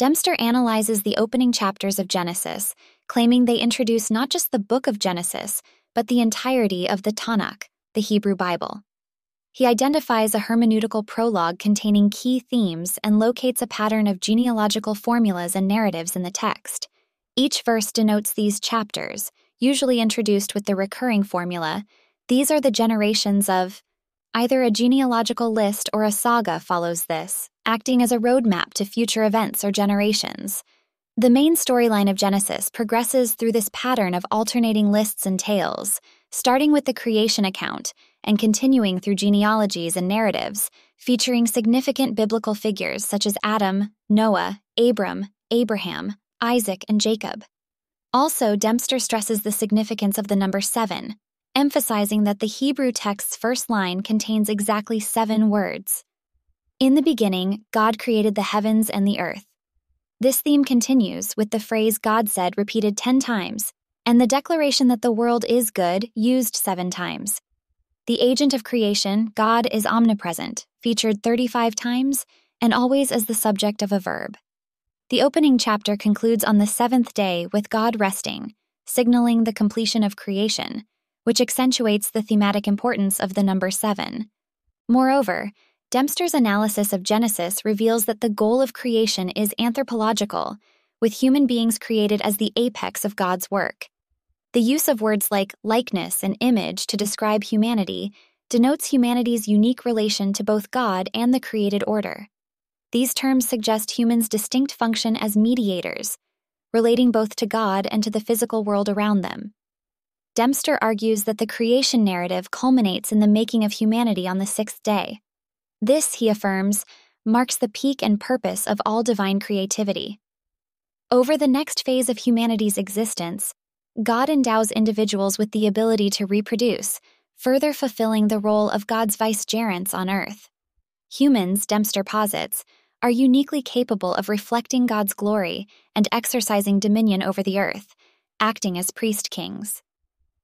Dempster analyzes the opening chapters of Genesis, claiming they introduce not just the book of Genesis, but the entirety of the Tanakh, the Hebrew Bible. He identifies a hermeneutical prologue containing key themes and locates a pattern of genealogical formulas and narratives in the text. Each verse denotes these chapters, usually introduced with the recurring formula. These are the generations of. Either a genealogical list or a saga follows this, acting as a roadmap to future events or generations. The main storyline of Genesis progresses through this pattern of alternating lists and tales, starting with the creation account and continuing through genealogies and narratives, featuring significant biblical figures such as Adam, Noah, Abram, Abraham, Isaac, and Jacob. Also, Dempster stresses the significance of the number seven, emphasizing that the Hebrew text's first line contains exactly seven words. In the beginning, God created the heavens and the earth. This theme continues with the phrase God said repeated 10 times, and the declaration that the world is good used seven times. The agent of creation, God is omnipresent, featured 35 times, and always as the subject of a verb. The opening chapter concludes on the seventh day with God resting, signaling the completion of creation, which accentuates the thematic importance of the number seven. Moreover, Dempster's analysis of Genesis reveals that the goal of creation is anthropological, with human beings created as the apex of God's work. The use of words like likeness and image to describe humanity denotes humanity's unique relation to both God and the created order. These terms suggest humans' distinct function as mediators, relating both to God and to the physical world around them. Dempster argues that the creation narrative culminates in the making of humanity on the sixth day. This, he affirms, marks the peak and purpose of all divine creativity. Over the next phase of humanity's existence, God endows individuals with the ability to reproduce, further fulfilling the role of God's vicegerents on earth. Humans, Dempster posits, are uniquely capable of reflecting God's glory and exercising dominion over the earth, acting as priest kings.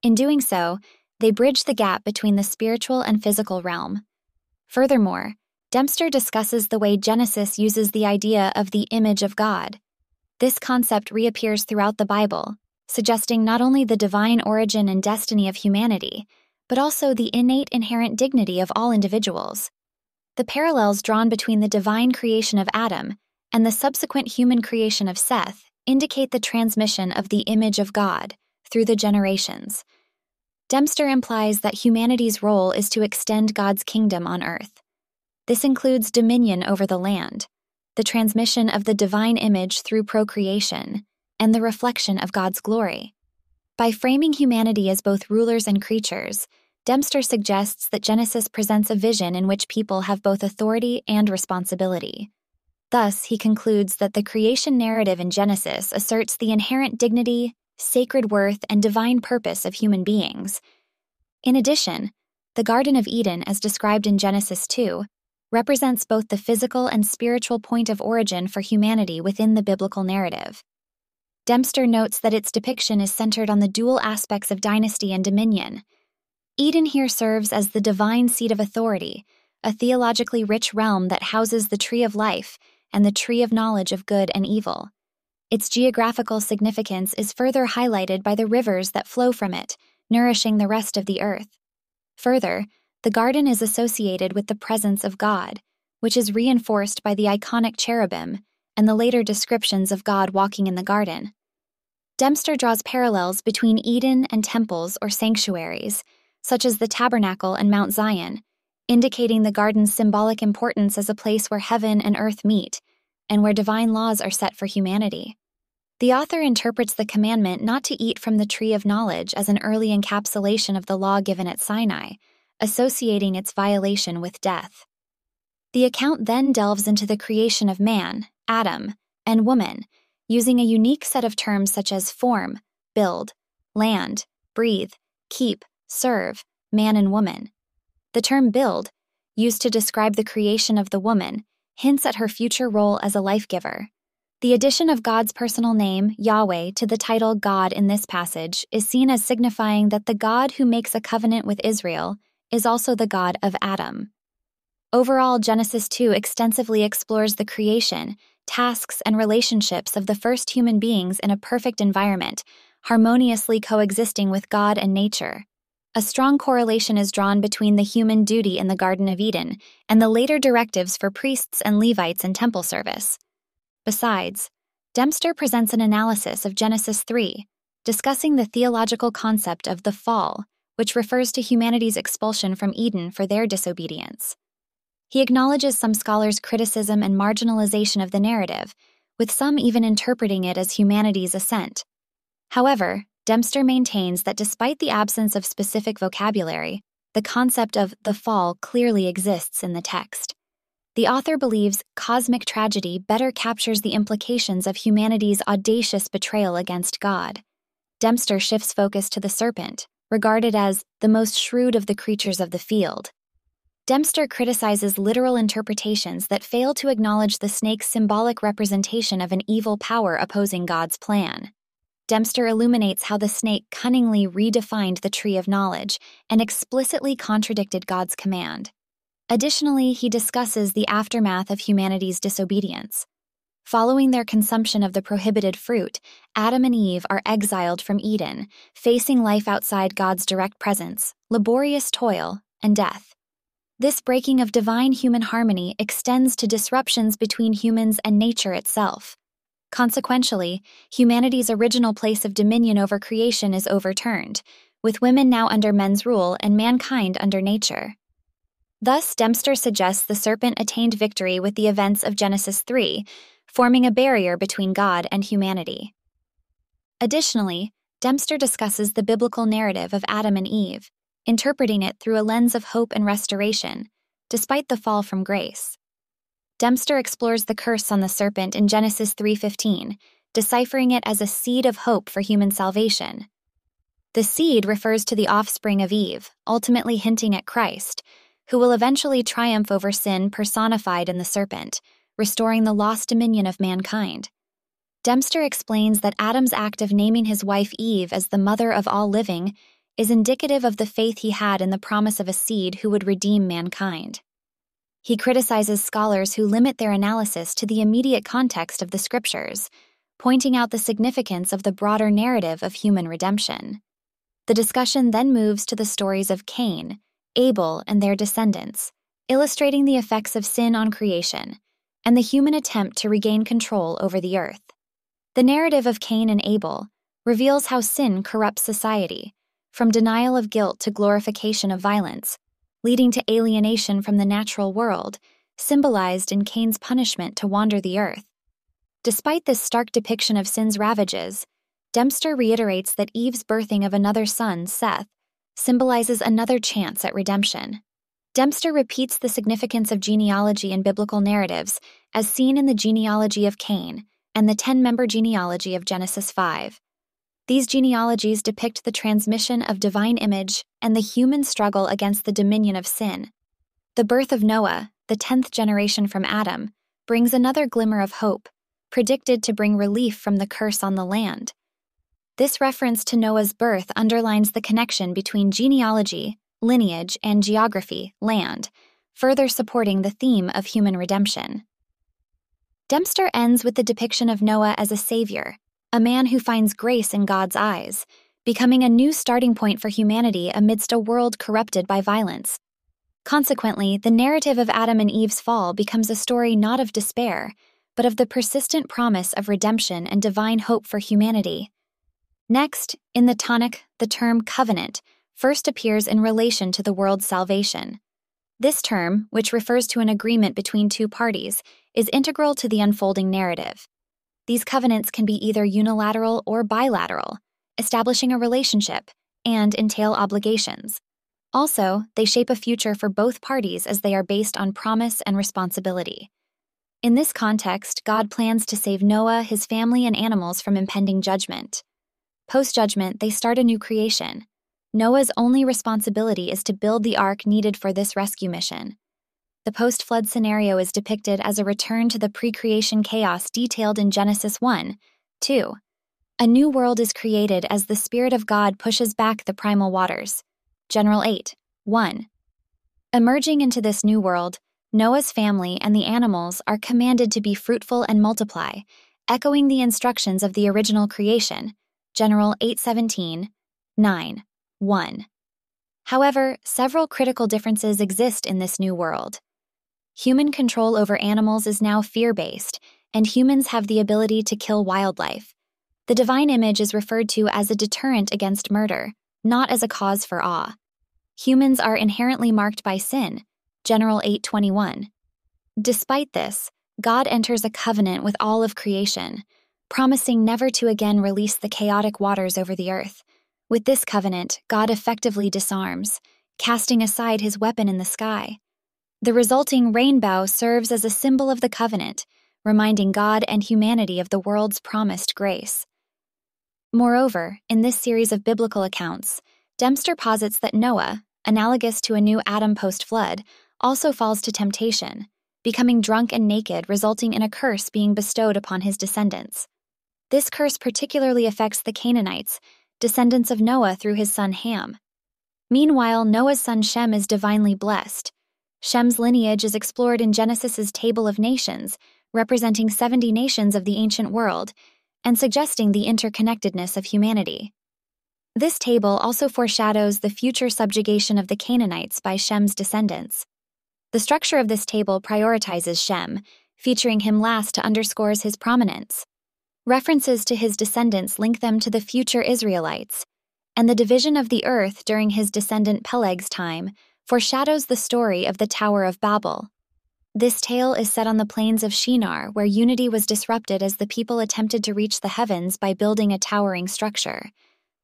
In doing so, they bridge the gap between the spiritual and physical realm. Furthermore, Dempster discusses the way Genesis uses the idea of the image of God. This concept reappears throughout the Bible, suggesting not only the divine origin and destiny of humanity, but also the innate inherent dignity of all individuals. The parallels drawn between the divine creation of Adam and the subsequent human creation of Seth indicate the transmission of the image of God through the generations. Dempster implies that humanity's role is to extend God's kingdom on earth. This includes dominion over the land, the transmission of the divine image through procreation, and the reflection of God's glory. By framing humanity as both rulers and creatures, Dempster suggests that Genesis presents a vision in which people have both authority and responsibility. Thus, he concludes that the creation narrative in Genesis asserts the inherent dignity, sacred worth, and divine purpose of human beings. In addition, the Garden of Eden, as described in Genesis 2, represents both the physical and spiritual point of origin for humanity within the biblical narrative. Dempster notes that its depiction is centered on the dual aspects of dynasty and dominion. Eden here serves as the divine seat of authority, a theologically rich realm that houses the tree of life and the tree of knowledge of good and evil. Its geographical significance is further highlighted by the rivers that flow from it, nourishing the rest of the earth. Further, the garden is associated with the presence of God, which is reinforced by the iconic cherubim and the later descriptions of God walking in the garden. Dempster draws parallels between Eden and temples or sanctuaries, such as the tabernacle and Mount Zion, indicating the garden's symbolic importance as a place where heaven and earth meet and where divine laws are set for humanity. The author interprets the commandment not to eat from the tree of knowledge as an early encapsulation of the law given at Sinai, associating its violation with death. The account then delves into the creation of man, Adam, and woman, using a unique set of terms such as form, build, land, breathe, keep, serve, man and woman. The term build, used to describe the creation of the woman, hints at her future role as a life giver. The addition of God's personal name, Yahweh, to the title God in this passage is seen as signifying that the God who makes a covenant with Israel is also the God of Adam. Overall, Genesis 2 extensively explores the creation, tasks, and relationships of the first human beings in a perfect environment, harmoniously coexisting with God and nature. A strong correlation is drawn between the human duty in the Garden of Eden and the later directives for priests and Levites in temple service. Besides, Dempster presents an analysis of Genesis 3, discussing the theological concept of the fall, which refers to humanity's expulsion from Eden for their disobedience. He acknowledges some scholars' criticism and marginalization of the narrative, with some even interpreting it as humanity's ascent. However, Dempster maintains that despite the absence of specific vocabulary, the concept of the fall clearly exists in the text. The author believes cosmic tragedy better captures the implications of humanity's audacious betrayal against God. Dempster shifts focus to the serpent, regarded as the most shrewd of the creatures of the field. Dempster criticizes literal interpretations that fail to acknowledge the snake's symbolic representation of an evil power opposing God's plan. Dempster illuminates how the snake cunningly redefined the tree of knowledge and explicitly contradicted God's command. Additionally, he discusses the aftermath of humanity's disobedience. Following their consumption of the prohibited fruit, Adam and Eve are exiled from Eden, facing life outside God's direct presence, laborious toil, and death. This breaking of divine human harmony extends to disruptions between humans and nature itself. Consequentially, humanity's original place of dominion over creation is overturned, with women now under men's rule and mankind under nature. Thus, Dempster suggests the serpent attained victory with the events of Genesis 3, forming a barrier between God and humanity. Additionally, Dempster discusses the biblical narrative of Adam and Eve, interpreting it through a lens of hope and restoration, despite the fall from grace. Dempster explores the curse on the serpent in Genesis 3:15, deciphering it as a seed of hope for human salvation. The seed refers to the offspring of Eve, ultimately hinting at Christ, who will eventually triumph over sin personified in the serpent, restoring the lost dominion of mankind. Dempster explains that Adam's act of naming his wife Eve as the mother of all living is indicative of the faith he had in the promise of a seed who would redeem mankind. He criticizes scholars who limit their analysis to the immediate context of the scriptures, pointing out the significance of the broader narrative of human redemption. The discussion then moves to the stories of Cain, Abel, and their descendants, illustrating the effects of sin on creation and the human attempt to regain control over the earth. The narrative of Cain and Abel reveals how sin corrupts society, from denial of guilt to glorification of violence, leading to alienation from the natural world, symbolized in Cain's punishment to wander the earth. Despite this stark depiction of sin's ravages, Dempster reiterates that Eve's birthing of another son, Seth, symbolizes another chance at redemption. Dempster repeats the significance of genealogy in biblical narratives, as seen in the genealogy of Cain and the 10 member genealogy of Genesis 5. These genealogies depict the transmission of divine image and the human struggle against the dominion of sin. The birth of Noah, the tenth generation from Adam, brings another glimmer of hope, predicted to bring relief from the curse on the land. This reference to Noah's birth underlines the connection between genealogy, lineage, and geography, land, further supporting the theme of human redemption. Dempster ends with the depiction of Noah as a savior, a man who finds grace in God's eyes, becoming a new starting point for humanity amidst a world corrupted by violence. Consequently, the narrative of Adam and Eve's fall becomes a story not of despair, but of the persistent promise of redemption and divine hope for humanity. Next, in the Tanakh, the term covenant first appears in relation to the world's salvation. This term, which refers to an agreement between two parties, is integral to the unfolding narrative. These covenants can be either unilateral or bilateral, establishing a relationship, and entail obligations. Also, they shape a future for both parties as they are based on promise and responsibility. In this context, God plans to save Noah, his family, and animals from impending judgment. Post judgment, they start a new creation. Noah's only responsibility is to build the ark needed for this rescue mission. The post flood scenario is depicted as a return to the pre creation chaos detailed in Genesis 1 2. A new world is created as the Spirit of God pushes back the primal waters. General 8 1. Emerging into this new world, Noah's family and the animals are commanded to be fruitful and multiply, echoing the instructions of the original creation, General 817, 9, 1. However, several critical differences exist in this new world. Human control over animals is now fear based, and humans have the ability to kill wildlife. The divine image is referred to as a deterrent against murder, not as a cause for awe. Humans are inherently marked by sin, General 821. Despite this, God enters a covenant with all of creation, promising never to again release the chaotic waters over the earth. With this covenant, God effectively disarms, casting aside his weapon in the sky. The resulting rainbow serves as a symbol of the covenant, reminding God and humanity of the world's promised grace. Moreover, in this series of biblical accounts, Dempster posits that Noah, analogous to a new Adam post flood, also falls to temptation, becoming drunk and naked, resulting in a curse being bestowed upon his descendants. This curse particularly affects the Canaanites, descendants of Noah through his son Ham. Meanwhile, Noah's son Shem is divinely blessed. Shem's lineage is explored in Genesis's Table of Nations, representing 70 nations of the ancient world, and suggesting the interconnectedness of humanity. This table also foreshadows the future subjugation of the Canaanites by Shem's descendants. The structure of this table prioritizes Shem, featuring him last to underscores his prominence. References to his descendants link them to the future Israelites, and the division of the earth during his descendant Peleg's time foreshadows the story of the Tower of Babel. This tale is set on the plains of Shinar, where unity was disrupted as the people attempted to reach the heavens by building a towering structure.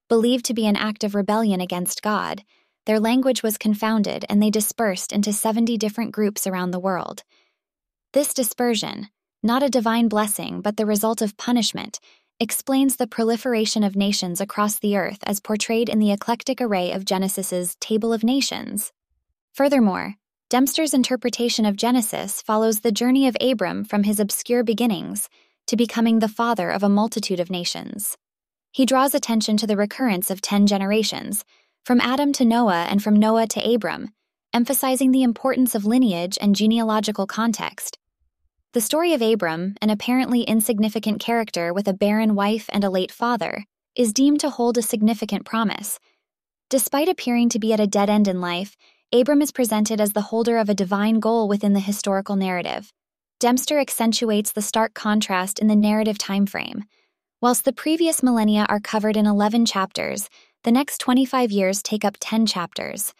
Believed to be an act of rebellion against God, their language was confounded and they dispersed into 70 different groups around the world. This dispersion, not a divine blessing, but the result of punishment, explains the proliferation of nations across the earth as portrayed in the eclectic array of Genesis's Table of Nations. Furthermore, Dempster's interpretation of Genesis follows the journey of Abram from his obscure beginnings to becoming the father of a multitude of nations. He draws attention to the recurrence of ten generations, from Adam to Noah and from Noah to Abram, emphasizing the importance of lineage and genealogical context. The story of Abram, an apparently insignificant character with a barren wife and a late father, is deemed to hold a significant promise. Despite appearing to be at a dead end in life, Abram is presented as the holder of a divine goal within the historical narrative. Dempster accentuates the stark contrast in the narrative time frame. Whilst the previous millennia are covered in 11 chapters, the next 25 years take up 10 chapters.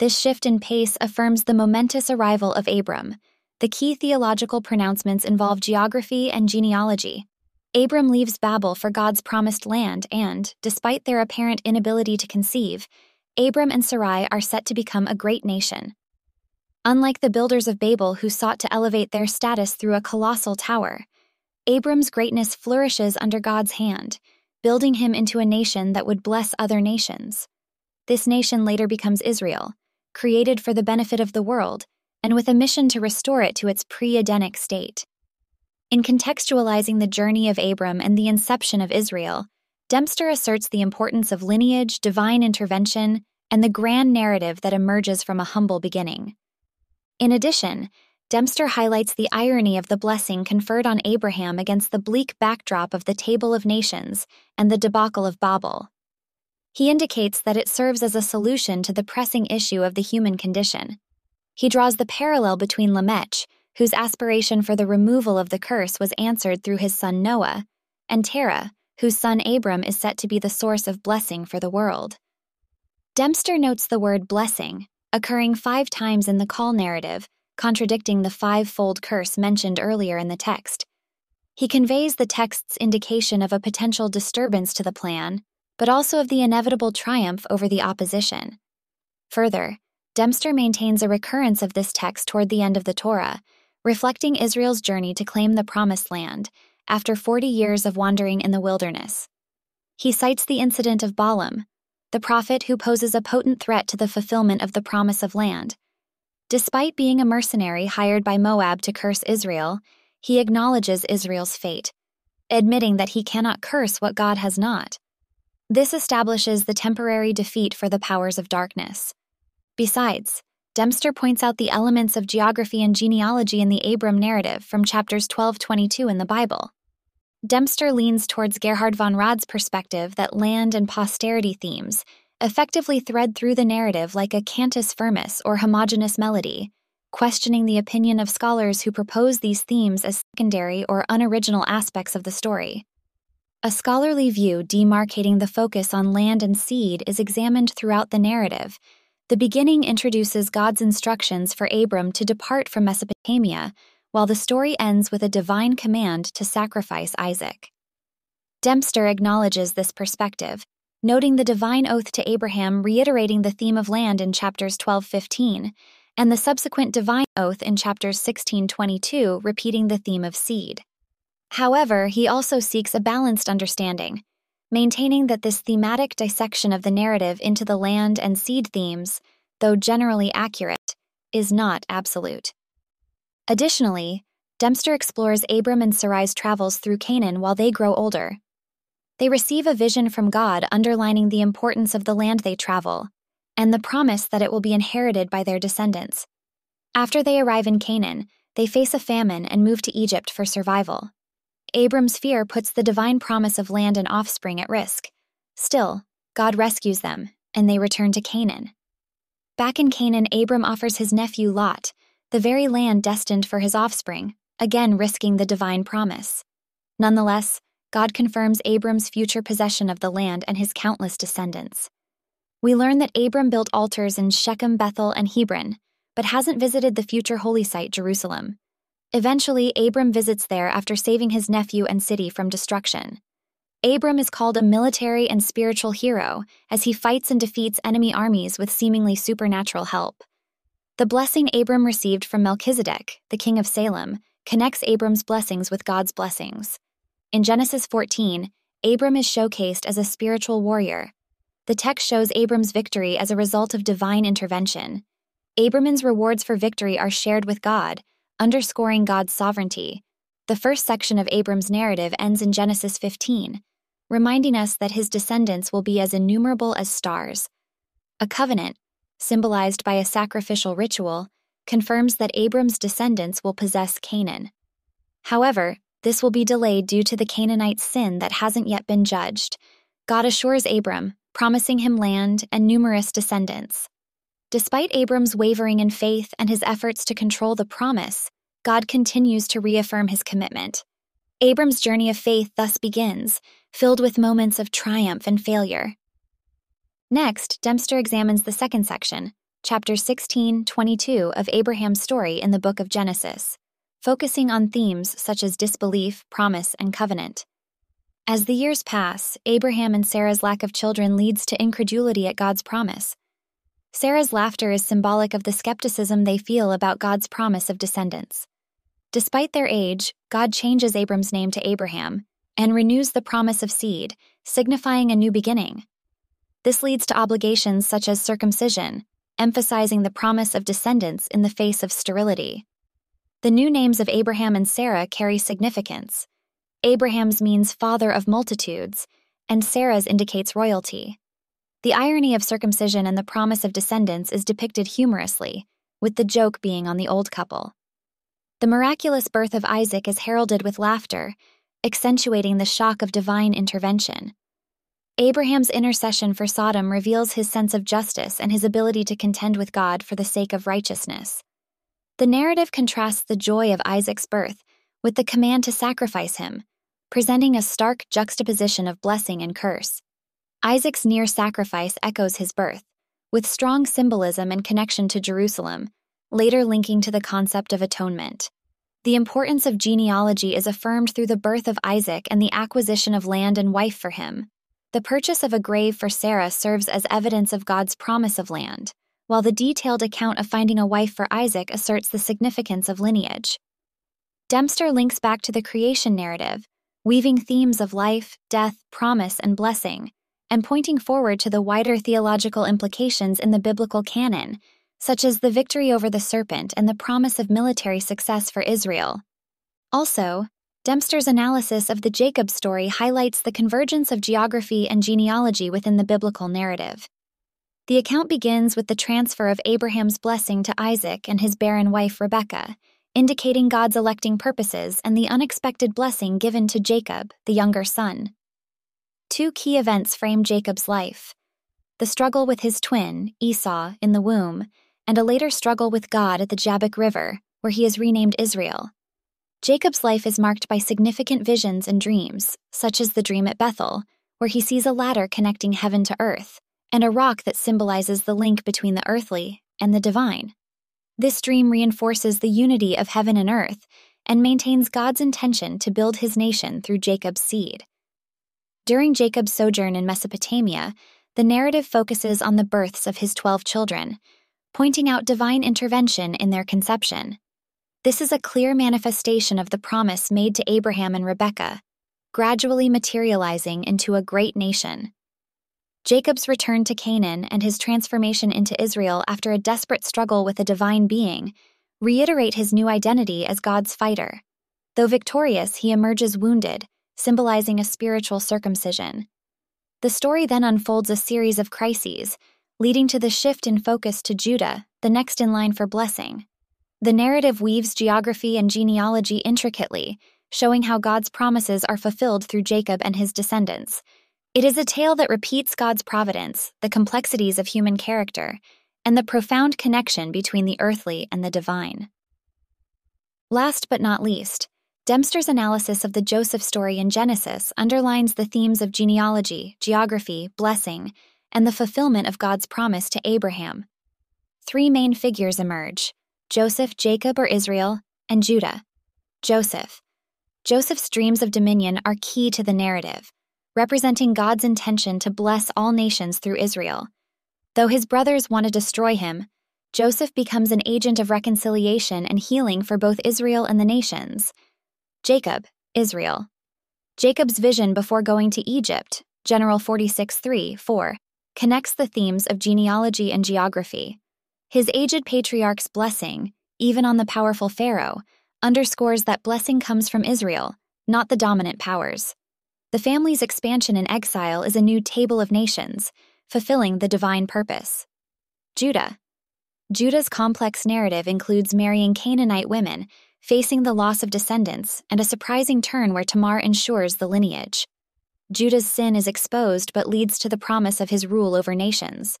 This shift in pace affirms the momentous arrival of Abram. The key theological pronouncements involve geography and genealogy. Abram leaves Babel for God's promised land, and, despite their apparent inability to conceive, Abram and Sarai are set to become a great nation. Unlike the builders of Babel who sought to elevate their status through a colossal tower, Abram's greatness flourishes under God's hand, building him into a nation that would bless other nations. This nation later becomes Israel, created for the benefit of the world and with a mission to restore it to its pre Edenic state. In contextualizing the journey of Abram and the inception of Israel, Dempster asserts the importance of lineage, divine intervention, and the grand narrative that emerges from a humble beginning. In addition, Dempster highlights the irony of the blessing conferred on Abraham against the bleak backdrop of the Table of Nations and the debacle of Babel. He indicates that it serves as a solution to the pressing issue of the human condition. He draws the parallel between Lamech, whose aspiration for the removal of the curse was answered through his son Noah, and Terah, whose son Abram is set to be the source of blessing for the world. Dempster notes the word blessing, occurring five times in the call narrative, contradicting the five-fold curse mentioned earlier in the text. He conveys the text's indication of a potential disturbance to the plan, but also of the inevitable triumph over the opposition. Further, Dempster maintains a recurrence of this text toward the end of the Torah, reflecting Israel's journey to claim the Promised Land after 40 years of wandering in the wilderness. He cites the incident of Balaam, the prophet who poses a potent threat to the fulfillment of the promise of land. Despite being a mercenary hired by Moab to curse Israel, he acknowledges Israel's fate, admitting that he cannot curse what God has not. This establishes the temporary defeat for the powers of darkness. Besides, Dempster points out the elements of geography and genealogy in the Abram narrative from chapters 12-22 in the Bible. Dempster leans towards Gerhard von Rad's perspective that land and posterity themes effectively thread through the narrative like a cantus firmus or homogeneous melody, questioning the opinion of scholars who propose these themes as secondary or unoriginal aspects of the story. A scholarly view demarcating the focus on land and seed is examined throughout the narrative the beginning introduces God's instructions for Abram to depart from Mesopotamia, while the story ends with a divine command to sacrifice Isaac. Dempster acknowledges this perspective, noting the divine oath to Abraham reiterating the theme of land in chapters 12-15, and the subsequent divine oath in chapters 16-22 repeating the theme of seed. However, he also seeks a balanced understanding, maintaining that this thematic dissection of the narrative into the land and seed themes, though generally accurate, is not absolute. Additionally, Dempster explores Abram and Sarai's travels through Canaan while they grow older. They receive a vision from God underlining the importance of the land they travel and the promise that it will be inherited by their descendants. After they arrive in Canaan, they face a famine and move to Egypt for survival. Abram's fear puts the divine promise of land and offspring at risk. Still, God rescues them, and they return to Canaan. Back in Canaan, Abram offers his nephew Lot, the very land destined for his offspring, again risking the divine promise. Nonetheless, God confirms Abram's future possession of the land and his countless descendants. We learn that Abram built altars in Shechem, Bethel, and Hebron, but hasn't visited the future holy site, Jerusalem. Eventually, Abram visits there after saving his nephew and city from destruction. Abram is called a military and spiritual hero as he fights and defeats enemy armies with seemingly supernatural help. The blessing Abram received from Melchizedek, the king of Salem, connects Abram's blessings with God's blessings. In Genesis 14, Abram is showcased as a spiritual warrior. The text shows Abram's victory as a result of divine intervention. Abram's rewards for victory are shared with God, underscoring God's sovereignty. The first section of Abram's narrative ends in Genesis 15, reminding us that his descendants will be as innumerable as stars. A covenant, symbolized by a sacrificial ritual, confirms that Abram's descendants will possess Canaan. However, this will be delayed due to the Canaanites' sin that hasn't yet been judged. God assures Abram, promising him land and numerous descendants. Despite Abram's wavering in faith and his efforts to control the promise, God continues to reaffirm his commitment. Abram's journey of faith thus begins, filled with moments of triumph and failure. Next, Dempster examines the second section, chapter 16 22 of Abraham's story in the book of Genesis, focusing on themes such as disbelief, promise, and covenant. As the years pass, Abraham and Sarah's lack of children leads to incredulity at God's promise Sarah's laughter is symbolic of the skepticism they feel about God's promise of descendants. Despite their age, God changes Abram's name to Abraham and renews the promise of seed, signifying a new beginning. This leads to obligations such as circumcision, emphasizing the promise of descendants in the face of sterility. The new names of Abraham and Sarah carry significance. Abraham's means father of multitudes, and Sarah's indicates royalty. The irony of circumcision and the promise of descendants is depicted humorously, with the joke being on the old couple. The miraculous birth of Isaac is heralded with laughter, accentuating the shock of divine intervention. Abraham's intercession for Sodom reveals his sense of justice and his ability to contend with God for the sake of righteousness. The narrative contrasts the joy of Isaac's birth with the command to sacrifice him, presenting a stark juxtaposition of blessing and curse. Isaac's near sacrifice echoes his birth, with strong symbolism and connection to Jerusalem, later linking to the concept of atonement. The importance of genealogy is affirmed through the birth of Isaac and the acquisition of land and wife for him. The purchase of a grave for Sarah serves as evidence of God's promise of land, while the detailed account of finding a wife for Isaac asserts the significance of lineage. Dempster links back to the creation narrative, weaving themes of life, death, promise, and blessing, and pointing forward to the wider theological implications in the biblical canon, such as the victory over the serpent and the promise of military success for Israel. Also, Dempster's analysis of the Jacob story highlights the convergence of geography and genealogy within the biblical narrative. The account begins with the transfer of Abraham's blessing to Isaac and his barren wife Rebekah, indicating God's electing purposes and the unexpected blessing given to Jacob, the younger son. Two key events frame Jacob's life the struggle with his twin, Esau, in the womb, and a later struggle with God at the Jabbok River, where he is renamed Israel. Jacob's life is marked by significant visions and dreams, such as the dream at Bethel, where he sees a ladder connecting heaven to earth, and a rock that symbolizes the link between the earthly and the divine. This dream reinforces the unity of heaven and earth and maintains God's intention to build his nation through Jacob's seed. During Jacob's sojourn in Mesopotamia, the narrative focuses on the births of his 12 children, pointing out divine intervention in their conception. This is a clear manifestation of the promise made to Abraham and Rebekah, gradually materializing into a great nation. Jacob's return to Canaan and his transformation into Israel after a desperate struggle with a divine being reiterate his new identity as God's fighter. Though victorious, he emerges wounded, symbolizing a spiritual circumcision. The story then unfolds a series of crises, leading to the shift in focus to Judah, the next in line for blessing. The narrative weaves geography and genealogy intricately, showing how God's promises are fulfilled through Jacob and his descendants it is a tale that repeats God's providence, the complexities of human character, and the profound connection between the earthly and the divine. Last but not least, Dempster's analysis of the Joseph story in Genesis underlines the themes of genealogy, geography, blessing, and the fulfillment of God's promise to Abraham. Three main figures emerge Joseph, Jacob, or Israel, and Judah. Joseph. Joseph's dreams of dominion are key to the narrative representing God's intention to bless all nations through Israel. Though his brothers want to destroy him, Joseph becomes an agent of reconciliation and healing for both Israel and the nations. Jacob, Israel. Jacob's vision before going to Egypt, General 46 3 4, connects the themes of genealogy and geography. His aged patriarch's blessing, even on the powerful Pharaoh, underscores that blessing comes from Israel, not the dominant powers. The family's expansion in exile is a new table of nations, fulfilling the divine purpose. Judah. Judah's complex narrative includes marrying Canaanite women, facing the loss of descendants, and a surprising turn where Tamar ensures the lineage. Judah's sin is exposed but leads to the promise of his rule over nations.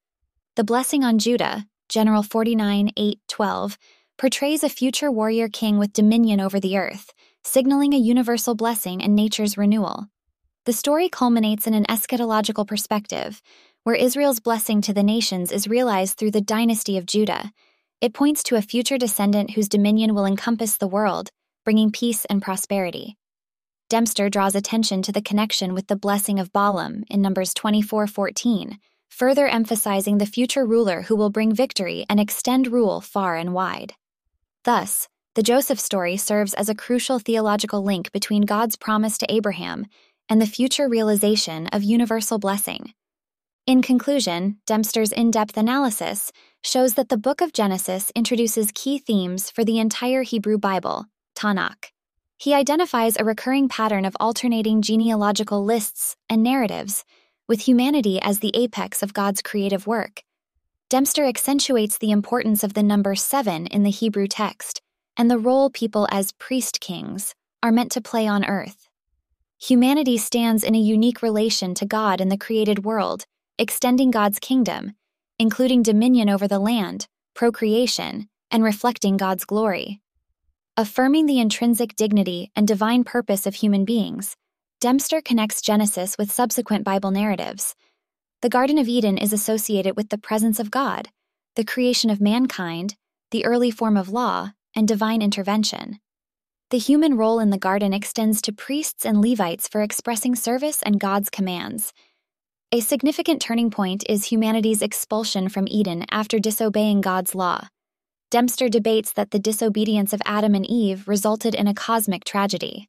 The blessing on Judah, General 49 8 12, portrays a future warrior king with dominion over the earth, signaling a universal blessing and nature's renewal. The story culminates in an eschatological perspective, where Israel's blessing to the nations is realized through the dynasty of Judah. It points to a future descendant whose dominion will encompass the world, bringing peace and prosperity. Dempster draws attention to the connection with the blessing of Balaam in Numbers 24:14, further emphasizing the future ruler who will bring victory and extend rule far and wide. Thus, the Joseph story serves as a crucial theological link between God's promise to Abraham and the future realization of universal blessing. In conclusion, Dempster's in depth analysis shows that the book of Genesis introduces key themes for the entire Hebrew Bible, Tanakh. He identifies a recurring pattern of alternating genealogical lists and narratives, with humanity as the apex of God's creative work. Dempster accentuates the importance of the number seven in the Hebrew text and the role people as priest kings are meant to play on earth. Humanity stands in a unique relation to God in the created world, extending God's kingdom, including dominion over the land, procreation, and reflecting God's glory. Affirming the intrinsic dignity and divine purpose of human beings, Dempster connects Genesis with subsequent Bible narratives. The Garden of Eden is associated with the presence of God, the creation of mankind, the early form of law, and divine intervention. The human role in the garden extends to priests and Levites for expressing service and God's commands. A significant turning point is humanity's expulsion from Eden after disobeying God's law. Dempster debates that the disobedience of Adam and Eve resulted in a cosmic tragedy.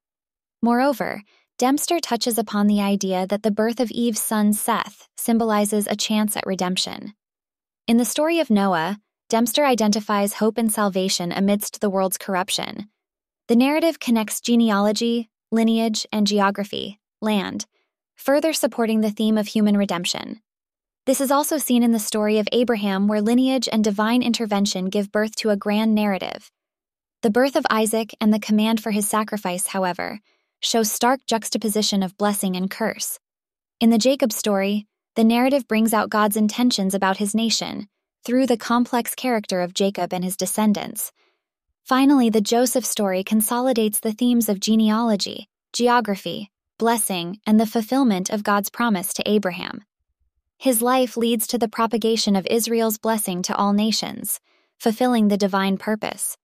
Moreover, Dempster touches upon the idea that the birth of Eve's son Seth symbolizes a chance at redemption. In the story of Noah, Dempster identifies hope and salvation amidst the world's corruption. The narrative connects genealogy, lineage, and geography, land, further supporting the theme of human redemption. This is also seen in the story of Abraham, where lineage and divine intervention give birth to a grand narrative. The birth of Isaac and the command for his sacrifice, however, show stark juxtaposition of blessing and curse. In the Jacob story, the narrative brings out God's intentions about his nation through the complex character of Jacob and his descendants. Finally, the Joseph story consolidates the themes of genealogy, geography, blessing, and the fulfillment of God's promise to Abraham. His life leads to the propagation of Israel's blessing to all nations, fulfilling the divine purpose.